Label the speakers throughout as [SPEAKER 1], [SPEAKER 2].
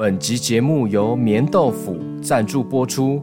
[SPEAKER 1] 本集节目由棉豆腐赞助播出。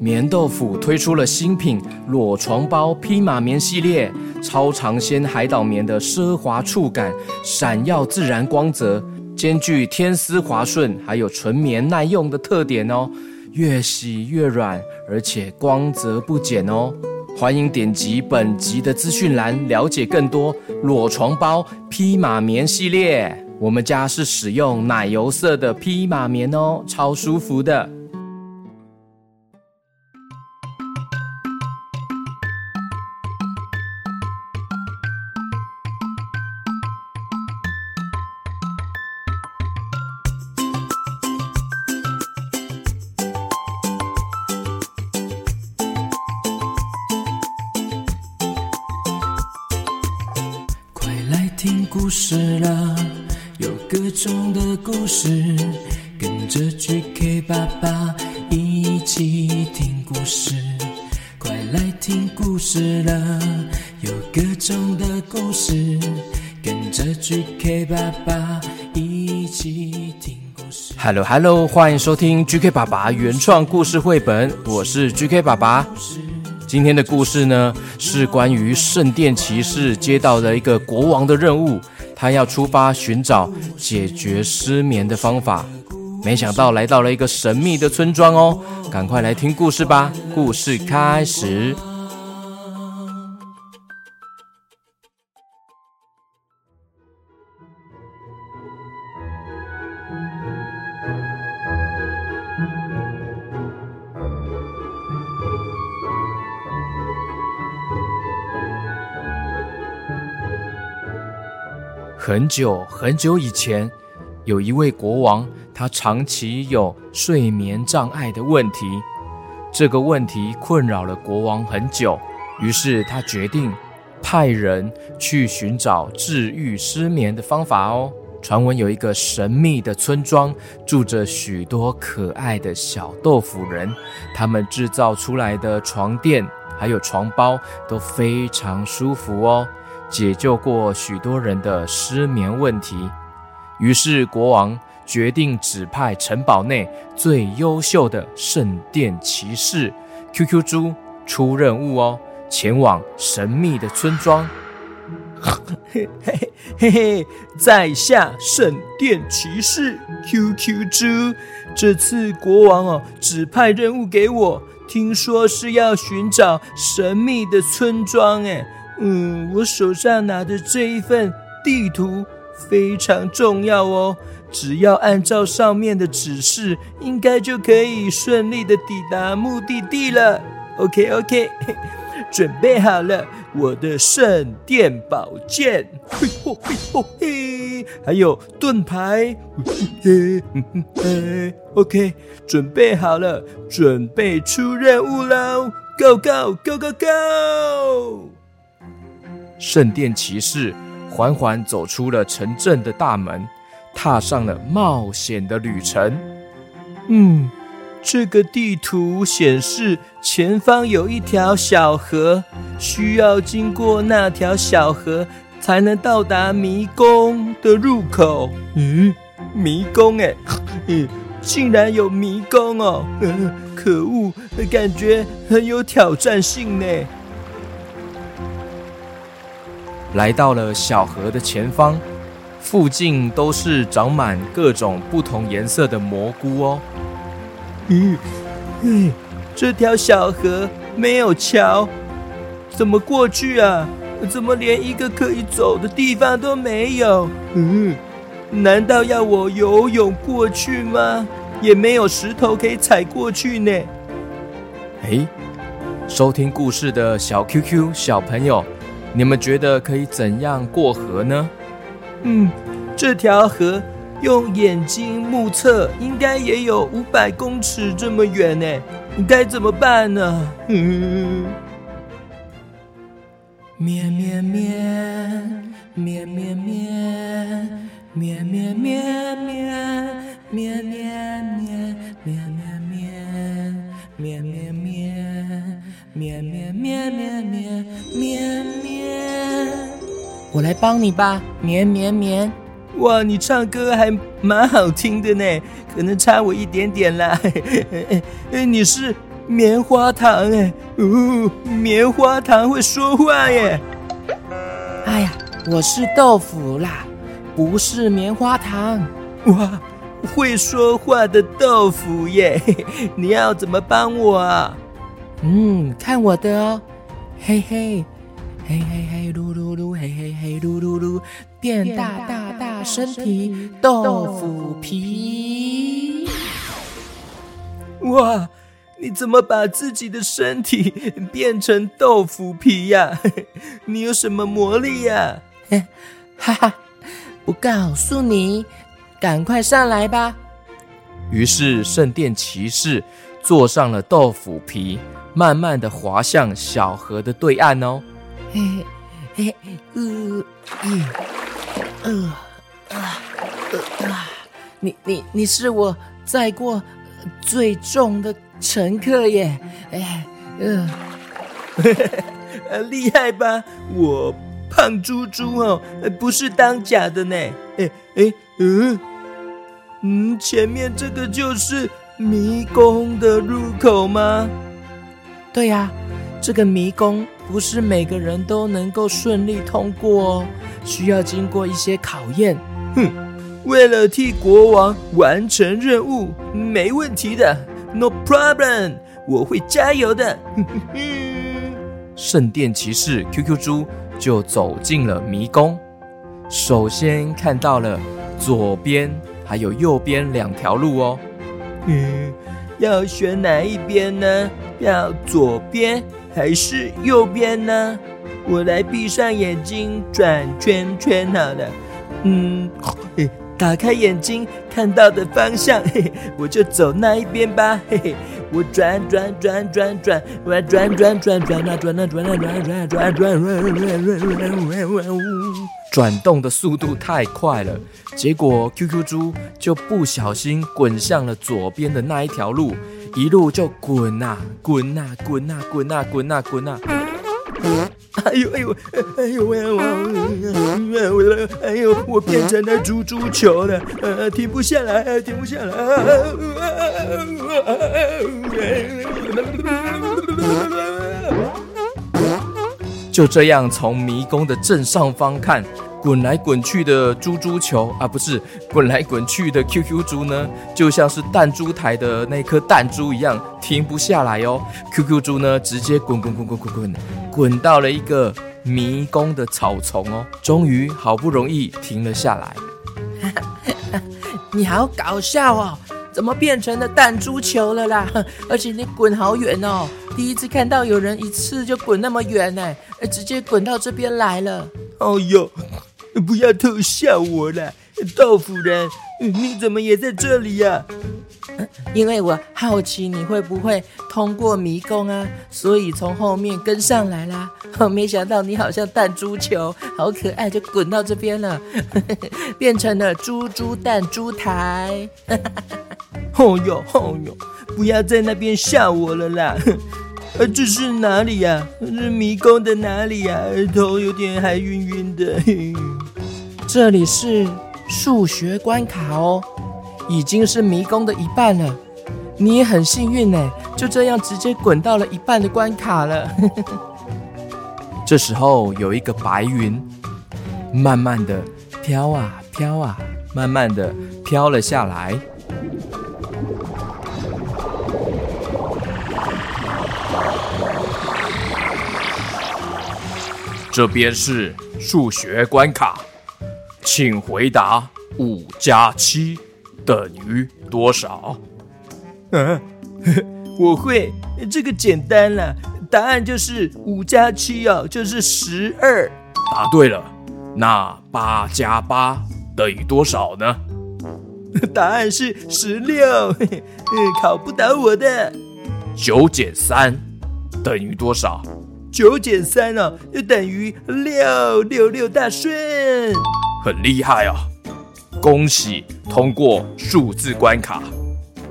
[SPEAKER 1] 棉豆腐推出了新品裸床包披马棉系列，超长纤海岛棉的奢华触感，闪耀自然光泽，兼具天丝滑顺还有纯棉耐用的特点哦，越洗越软，而且光泽不减哦。欢迎点击本集的资讯栏了解更多裸床包披马棉系列。我们家是使用奶油色的披马棉哦，超舒服的。
[SPEAKER 2] 快来听故事了。有各种的故事，跟着 GK 爸爸一起听故事。快来听故事了，有各种的故事，跟着 GK 爸爸一起听故事。
[SPEAKER 1] Hello Hello，欢迎收听 GK 爸爸原创故事绘本，我是 GK 爸爸。今天的故事呢，是关于圣殿骑士接到的一个国王的任务。他要出发寻找解决失眠的方法，没想到来到了一个神秘的村庄哦！赶快来听故事吧，故事开始。很久很久以前，有一位国王，他长期有睡眠障碍的问题。这个问题困扰了国王很久，于是他决定派人去寻找治愈失眠的方法哦。传闻有一个神秘的村庄，住着许多可爱的小豆腐人，他们制造出来的床垫还有床包都非常舒服哦。解救过许多人的失眠问题，于是国王决定指派城堡内最优秀的圣殿骑士 QQ 猪出任务哦，前往神秘的村庄。
[SPEAKER 3] 嘿嘿嘿，在下圣殿骑士 QQ 猪，这次国王哦指派任务给我，听说是要寻找神秘的村庄诶嗯，我手上拿的这一份地图非常重要哦，只要按照上面的指示，应该就可以顺利的抵达目的地了。OK OK，准备好了，我的圣殿宝剑，嘿吼嘿吼嘿，还有盾牌，嘿嘿嘿，OK，准备好了，准备出任务喽，Go Go Go Go Go！
[SPEAKER 1] 圣殿骑士缓缓走出了城镇的大门，踏上了冒险的旅程。
[SPEAKER 3] 嗯，这个地图显示前方有一条小河，需要经过那条小河才能到达迷宫的入口。嗯，迷宫哎，嗯，竟然有迷宫哦！嗯，可恶，感觉很有挑战性呢。
[SPEAKER 1] 来到了小河的前方，附近都是长满各种不同颜色的蘑菇哦。
[SPEAKER 3] 嗯，嗯，这条小河没有桥，怎么过去啊？怎么连一个可以走的地方都没有？嗯，难道要我游泳过去吗？也没有石头可以踩过去呢。
[SPEAKER 1] 哎，收听故事的小 QQ 小朋友。你们觉得可以怎样过河呢？
[SPEAKER 3] 嗯，这条河用眼睛目测，应该也有五百公尺这么远呢。该怎么办呢？嗯，绵绵绵，绵绵绵，绵绵绵，绵绵绵，绵绵绵，绵绵绵，绵绵绵。绵绵绵绵绵绵绵，
[SPEAKER 4] 我来帮你吧，绵绵绵。
[SPEAKER 3] 哇，你唱歌还蛮好听的呢，可能差我一点点啦。你是棉花糖哎，哦，棉花糖会说话耶。
[SPEAKER 4] 哎呀，我是豆腐啦，不是棉花糖。
[SPEAKER 3] 哇，会说话的豆腐耶，你要怎么帮我啊？
[SPEAKER 4] 嗯，看我的哦，嘿嘿。嘿嘿嘿，噜噜噜，嘿嘿嘿，噜噜噜，变大大大身体，豆腐皮。
[SPEAKER 3] 哇，你怎么把自己的身体变成豆腐皮呀？你有什么魔力呀？
[SPEAKER 4] 哈哈，不告诉你，赶快上来吧。
[SPEAKER 1] 于是圣殿骑士坐上了豆腐皮，慢慢的滑向小河的对岸哦。嘿嘿
[SPEAKER 4] 嘿，呃，呃，呃，啊，你你你是我载过最重的乘客耶！哎，呃，
[SPEAKER 3] 厉害吧？我胖猪猪哦，不是当假的呢。哎哎，嗯嗯，前面这个就是迷宫的入口吗？
[SPEAKER 4] 对呀。这个迷宫不是每个人都能够顺利通过哦，需要经过一些考验。
[SPEAKER 3] 哼，为了替国王完成任务，没问题的，No problem，我会加油的。哼哼哼。
[SPEAKER 1] 圣殿骑士 QQ 猪就走进了迷宫，首先看到了左边还有右边两条路哦。
[SPEAKER 3] 嗯，要选哪一边呢？要左边？还是右边呢？我来闭上眼睛转圈圈，好了，嗯，打开眼睛看到的方向，嘿嘿，我就走那一边吧，嘿嘿，我转转转转转，我来转转转转那转那转那转转
[SPEAKER 1] 转转转转转转转转转，转动的速度太快了，结果 QQ 猪就不小心滚向了左边的那一条路。一路就滚呐，滚呐，滚呐，滚呐，滚呐，滚呐！
[SPEAKER 3] 哎呦，哎呦，哎呦，我我我，哎呦，我变成了猪猪球了，呃，停不下来，停不下来。
[SPEAKER 1] 就这样，从迷宫的正上方看。滚来滚去的猪猪球啊，不是滚来滚去的 QQ 猪呢，就像是弹珠台的那颗弹珠一样，停不下来哦。QQ 猪呢，直接滚滚滚滚滚滚，滚到了一个迷宫的草丛哦，终于好不容易停了下来。
[SPEAKER 4] 你好搞笑哦，怎么变成了弹珠球了啦？而且你滚好远哦，第一次看到有人一次就滚那么远呢，直接滚到这边来了。
[SPEAKER 3] 哦哟。不要偷笑我了，豆腐人，你怎么也在这里呀？
[SPEAKER 4] 因为我好奇你会不会通过迷宫啊，所以从后面跟上来啦。没想到你好像弹珠球，好可爱，就滚到这边了，变成了猪猪弹珠台。
[SPEAKER 3] 哦哟哦哟，不要在那边吓我了啦！呃，这是哪里呀？是迷宫的哪里呀？头有点还晕晕的。
[SPEAKER 4] 这里是数学关卡哦，已经是迷宫的一半了。你也很幸运呢，就这样直接滚到了一半的关卡了。
[SPEAKER 1] 这时候有一个白云，慢慢的飘啊飘啊，慢慢的飘了下来。这边是数学关卡。请回答五加七等于多少？
[SPEAKER 3] 啊，我会，这个简单了，答案就是五加七哦，就是十二。
[SPEAKER 1] 答对了，那八加八等于多少呢？
[SPEAKER 3] 答案是十六，考不倒我的。
[SPEAKER 1] 九减三等于多少？
[SPEAKER 3] 九减三哦，就等于六，六六大顺。
[SPEAKER 1] 很厉害啊！恭喜通过数字关卡。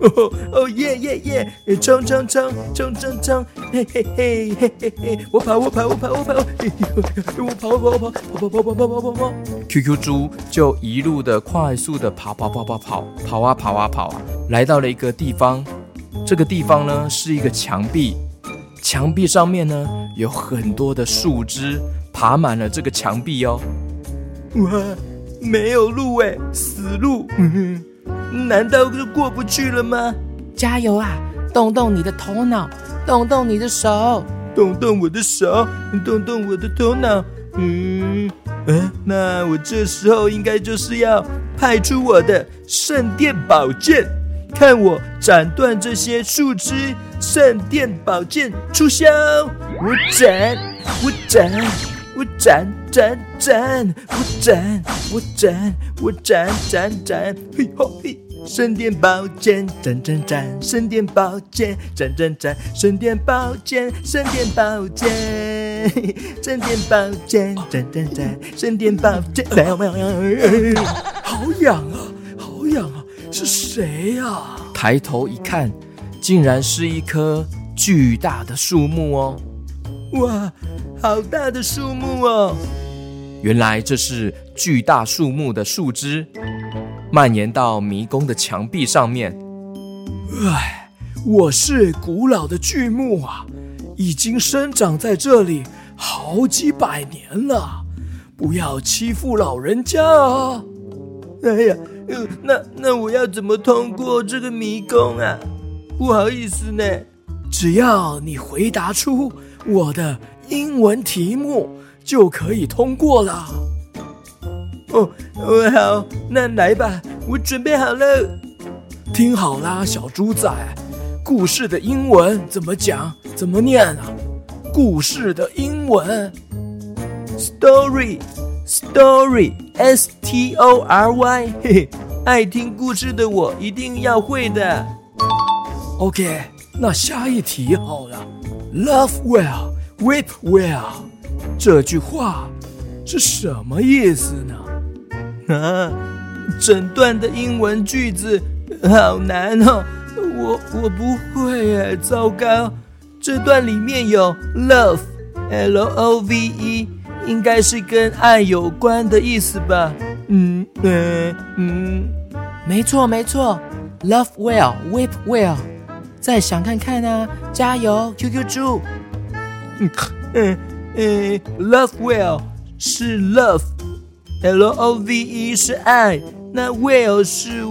[SPEAKER 3] 哦哦耶耶耶！冲冲冲冲冲冲！嘿嘿嘿嘿嘿嘿！我跑我跑我跑我跑！嘿嘿我跑我跑我跑跑跑跑跑跑跑跑跑
[SPEAKER 1] ！QQ 猪就一路的快速的跑跑跑跑跑跑啊跑啊跑啊，来到了一个地方。这个地方呢是一个墙壁，墙壁上面呢有很多的树枝爬满了这个墙壁哦。
[SPEAKER 3] 哇，没有路哎，死路！嗯难道就过不去了吗？
[SPEAKER 4] 加油啊！动动你的头脑，动动你的手，
[SPEAKER 3] 动动我的手，动动我的头脑。嗯，嗯，那我这时候应该就是要派出我的圣殿宝剑，看我斩断这些树枝，圣殿宝剑出鞘，我斩，我斩。我斩斩斩，我斩我斩我斩斩斩，嘿吼嘿！圣殿宝剑斩斩斩，圣殿宝剑斩斩斩，圣殿宝剑圣殿宝剑，圣殿宝剑斩斩斩，圣殿宝剑。好痒啊，好痒啊！是谁呀？
[SPEAKER 1] 抬头一看，竟然是一棵巨大的树木哦！
[SPEAKER 3] 哇！好大的树木哦！
[SPEAKER 1] 原来这是巨大树木的树枝蔓延到迷宫的墙壁上面。
[SPEAKER 3] 唉，我是古老的巨木啊，已经生长在这里好几百年了。不要欺负老人家啊！哎呀，那那我要怎么通过这个迷宫啊？不好意思呢，只要你回答出我的。英文题目就可以通过了。哦，哦，好，那来吧，我准备好了。听好啦，小猪仔，故事的英文怎么讲？怎么念啊？故事的英文，story，story，s t o r y，嘿嘿，爱听故事的我一定要会的。OK，那下一题好了，love well。Weep well，这句话是什么意思呢？啊，整段的英文句子好难哦，我我不会哎，糟糕！这段里面有 love，L O V E，应该是跟爱有关的意思吧？嗯嗯嗯，
[SPEAKER 4] 没错没错，Love well，Weep well，再想看看啊，加油，QQ 猪。
[SPEAKER 3] 嗯 嗯，love well 是 love，L O V E 是爱，那 well 是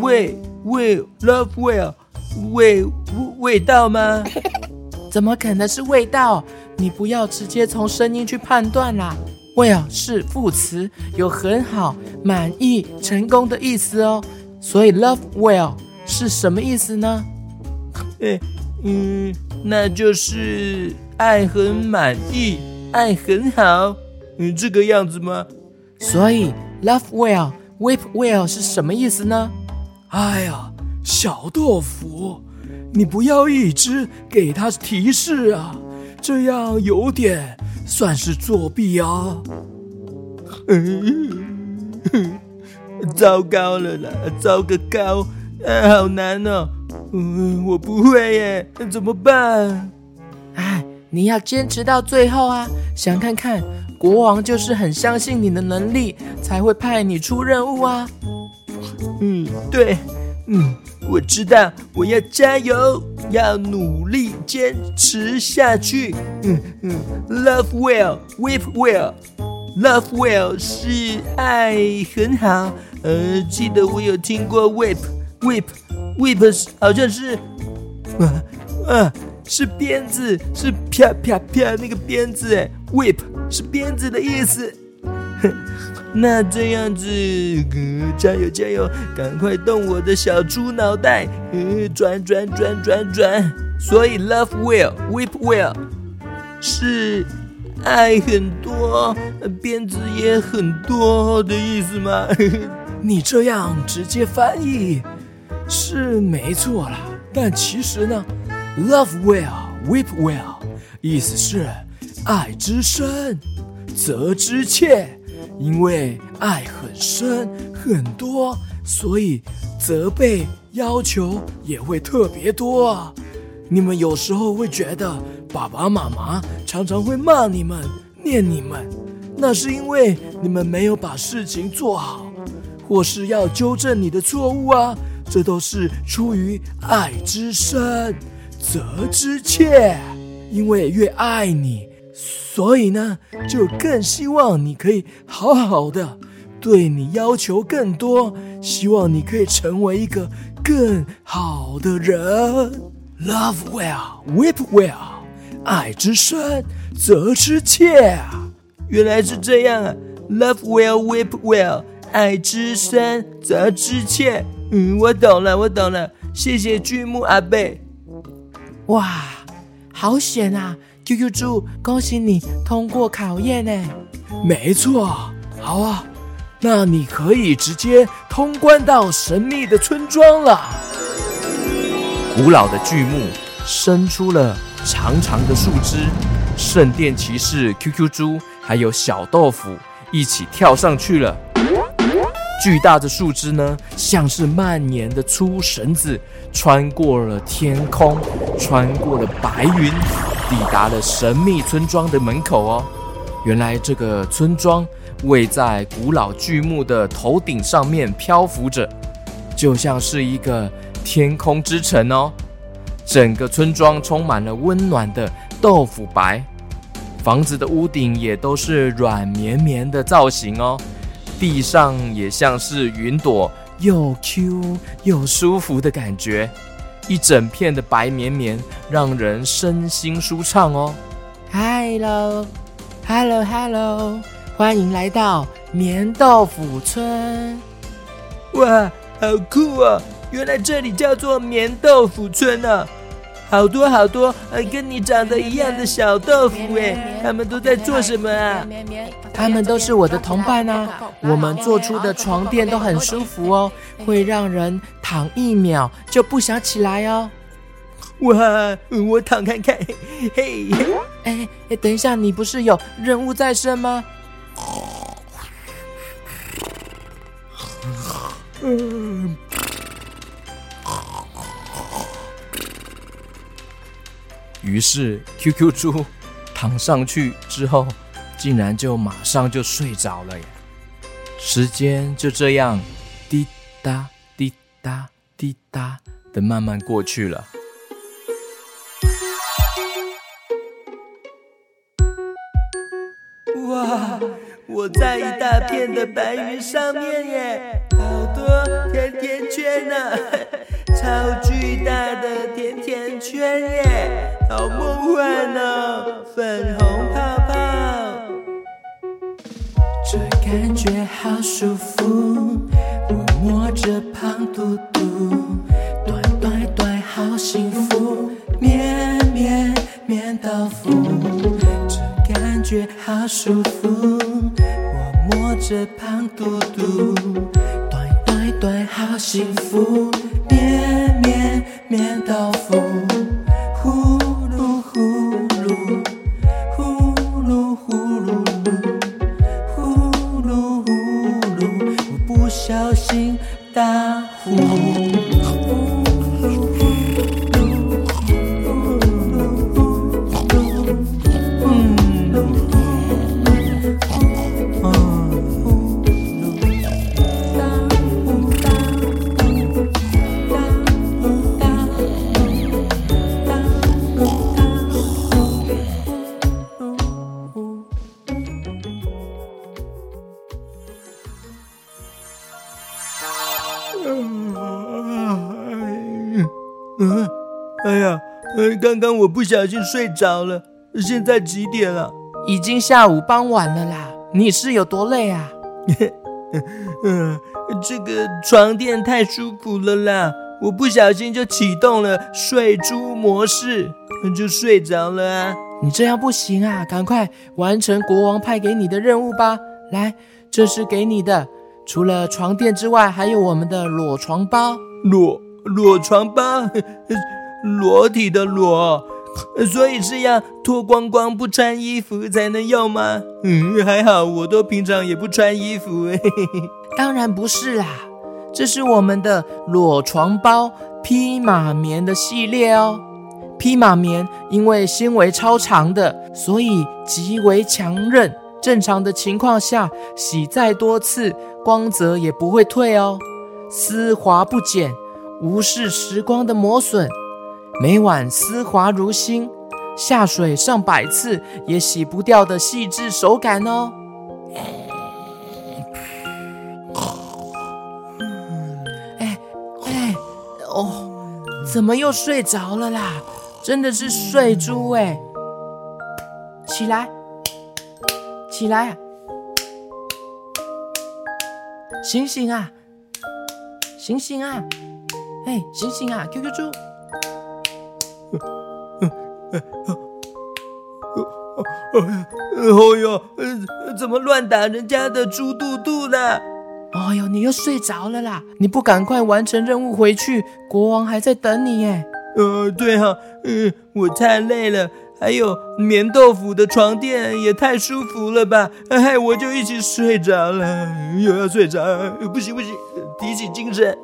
[SPEAKER 3] 味味，love well 味味道吗？
[SPEAKER 4] 怎么可能是味道？你不要直接从声音去判断啦。well 是副词，有很好、满意、成功的意思哦。所以 love well 是什么意思呢？
[SPEAKER 3] 嗯嗯，那就是。爱很满意，爱很好，嗯，这个样子吗？
[SPEAKER 4] 所以，love well, weep well 是什么意思呢？
[SPEAKER 3] 哎呀，小豆腐，你不要一直给他提示啊，这样有点算是作弊啊。嗯，糟糕了啦，糟个糕，啊，好难哦，嗯，我不会耶，那怎么办？
[SPEAKER 4] 哎你要坚持到最后啊！想看看国王就是很相信你的能力，才会派你出任务啊。
[SPEAKER 3] 嗯，对，嗯，我知道，我要加油，要努力坚持下去。嗯嗯，Love well, weep well. Love well 是爱很好。呃，记得我有听过 weep, weep, Whip 好像是，啊啊。是鞭子，是啪啪啪那个鞭子，哎，whip 是鞭子的意思。那这样子，呃，加油加油，赶快动我的小猪脑袋，呃，转转转转转。所以 love well，whip well 是爱很多，鞭子也很多的意思吗？你这样直接翻译是没错啦，但其实呢？Love well, weep well，意思是爱之深，责之切。因为爱很深很多，所以责备、要求也会特别多啊。你们有时候会觉得爸爸妈妈常常会骂你们、念你们，那是因为你们没有把事情做好，或是要纠正你的错误啊。这都是出于爱之深，责之切。因为越爱你，所以呢，就更希望你可以好好的，对你要求更多，希望你可以成为一个更好的人。Love well, weep well，爱之深，责之切。
[SPEAKER 4] 原来是这样啊！Love well, weep well，爱之深，责之切。嗯，我懂了，我懂了。谢谢巨木阿贝。哇，好险啊！QQ 猪，恭喜你通过考验呢。
[SPEAKER 3] 没错，好啊，那你可以直接通关到神秘的村庄了。
[SPEAKER 1] 古老的巨木伸出了长长的树枝，圣殿骑士 QQ 猪还有小豆腐一起跳上去了。巨大的树枝呢，像是蔓延的粗绳子，穿过了天空，穿过了白云，抵达了神秘村庄的门口哦。原来这个村庄位在古老巨木的头顶上面漂浮着，就像是一个。天空之城哦，整个村庄充满了温暖的豆腐白，房子的屋顶也都是软绵绵的造型哦，地上也像是云朵，又 Q 又舒服的感觉，一整片的白绵绵，让人身心舒畅哦。
[SPEAKER 4] Hello，Hello，Hello，欢迎来到棉豆腐村。
[SPEAKER 3] 哇，好酷啊！原来这里叫做棉豆腐村呢、啊，好多好多呃，跟你长得一样的小豆腐哎，他们都在做什么啊？
[SPEAKER 4] 他们都是我的同伴啊。我们做出的床垫都很舒服哦，会让人躺一秒就不想起来哦。
[SPEAKER 3] 哇，我躺看看，嘿，
[SPEAKER 4] 哎，等一下，你不是有任务在身吗？
[SPEAKER 3] 嗯。
[SPEAKER 1] 于是，QQ 猪躺上去之后，竟然就马上就睡着了耶。时间就这样滴答滴答滴答的慢慢过去了。
[SPEAKER 3] 哇，我在一大片的白云上面耶，好多甜甜圈呢、啊，超巨大的甜甜圈耶。好梦幻哦，粉红泡泡，
[SPEAKER 2] 这感觉好舒服。我摸着胖嘟嘟，短短短好幸福。绵绵绵豆腐，这感觉好舒服。我摸着胖嘟嘟，短短短好幸福。绵绵绵豆腐。
[SPEAKER 3] 呃，刚刚我不小心睡着了。现在几点了？
[SPEAKER 4] 已经下午傍晚了啦。你是有多累啊？
[SPEAKER 3] 嗯，这个床垫太舒服了啦，我不小心就启动了睡猪模式，就睡着了啊。
[SPEAKER 4] 你这样不行啊，赶快完成国王派给你的任务吧。来，这是给你的，除了床垫之外，还有我们的裸床包。
[SPEAKER 3] 裸。裸床包，裸体的裸，所以是要脱光光不穿衣服才能用吗？嗯，还好，我都平常也不穿衣服。
[SPEAKER 4] 当然不是啦，这是我们的裸床包披马棉的系列哦。披马棉因为纤维超长的，所以极为强韧。正常的情况下，洗再多次，光泽也不会退哦。丝滑不减，无视时光的磨损，每晚丝滑如新，下水上百次也洗不掉的细致手感哦。哎哎哦，怎么又睡着了啦？真的是睡猪哎！起来，起来，醒醒啊！醒醒啊！哎，醒醒啊！QQ 猪，
[SPEAKER 3] 哎呦，怎么乱打人家的猪肚肚呢？
[SPEAKER 4] 哎呦，你又睡着了啦！你不赶快完成任务回去，国王还在等你耶。
[SPEAKER 3] 呃，对哈、啊，嗯，我太累了，还有棉豆腐的床垫也太舒服了吧，害我就一起睡着了，又要睡着，不行不行，提起精神。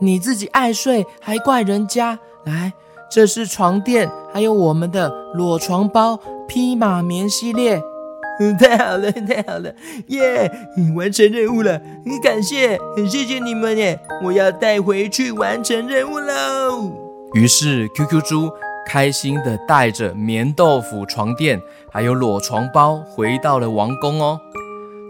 [SPEAKER 4] 你自己爱睡还怪人家？来，这是床垫，还有我们的裸床包披马棉系列。
[SPEAKER 3] 嗯，太好了，太好了，耶、完成任务了，很感谢，很谢谢你们耶！我要带回去完成任务喽。
[SPEAKER 1] 于是，QQ 猪开心的带着棉豆腐床垫还有裸床包回到了王宫哦。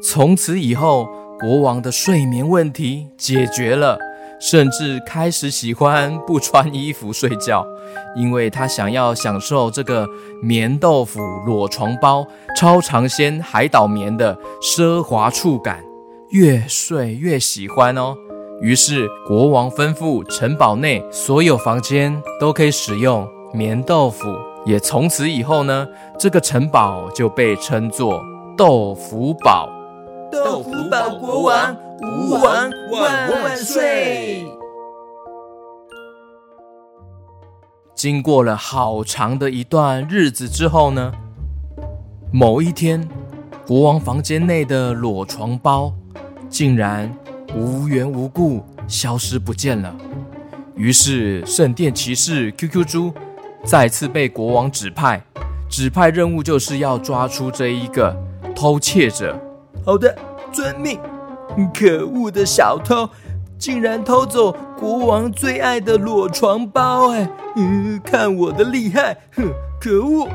[SPEAKER 1] 从此以后，国王的睡眠问题解决了。甚至开始喜欢不穿衣服睡觉，因为他想要享受这个棉豆腐裸床包超长纤海岛棉的奢华触感，越睡越喜欢哦。于是国王吩咐城堡内所有房间都可以使用棉豆腐，也从此以后呢，这个城堡就被称作豆腐堡。
[SPEAKER 3] 豆腐堡国王。吾王万万万岁！
[SPEAKER 1] 经过了好长的一段日子之后呢，某一天，国王房间内的裸床包竟然无缘无故消失不见了。于是，圣殿骑士 QQ 猪再次被国王指派，指派任务就是要抓出这一个偷窃者。
[SPEAKER 3] 好的，遵命。可恶的小偷，竟然偷走国王最爱的裸床包！哎，嗯，看我的厉害！哼，可恶！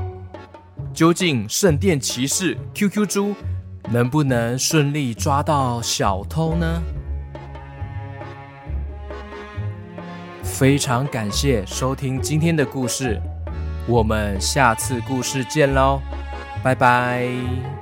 [SPEAKER 1] 究竟圣殿骑士 QQ 猪能不能顺利抓到小偷呢？非常感谢收听今天的故事，我们下次故事见喽，拜拜。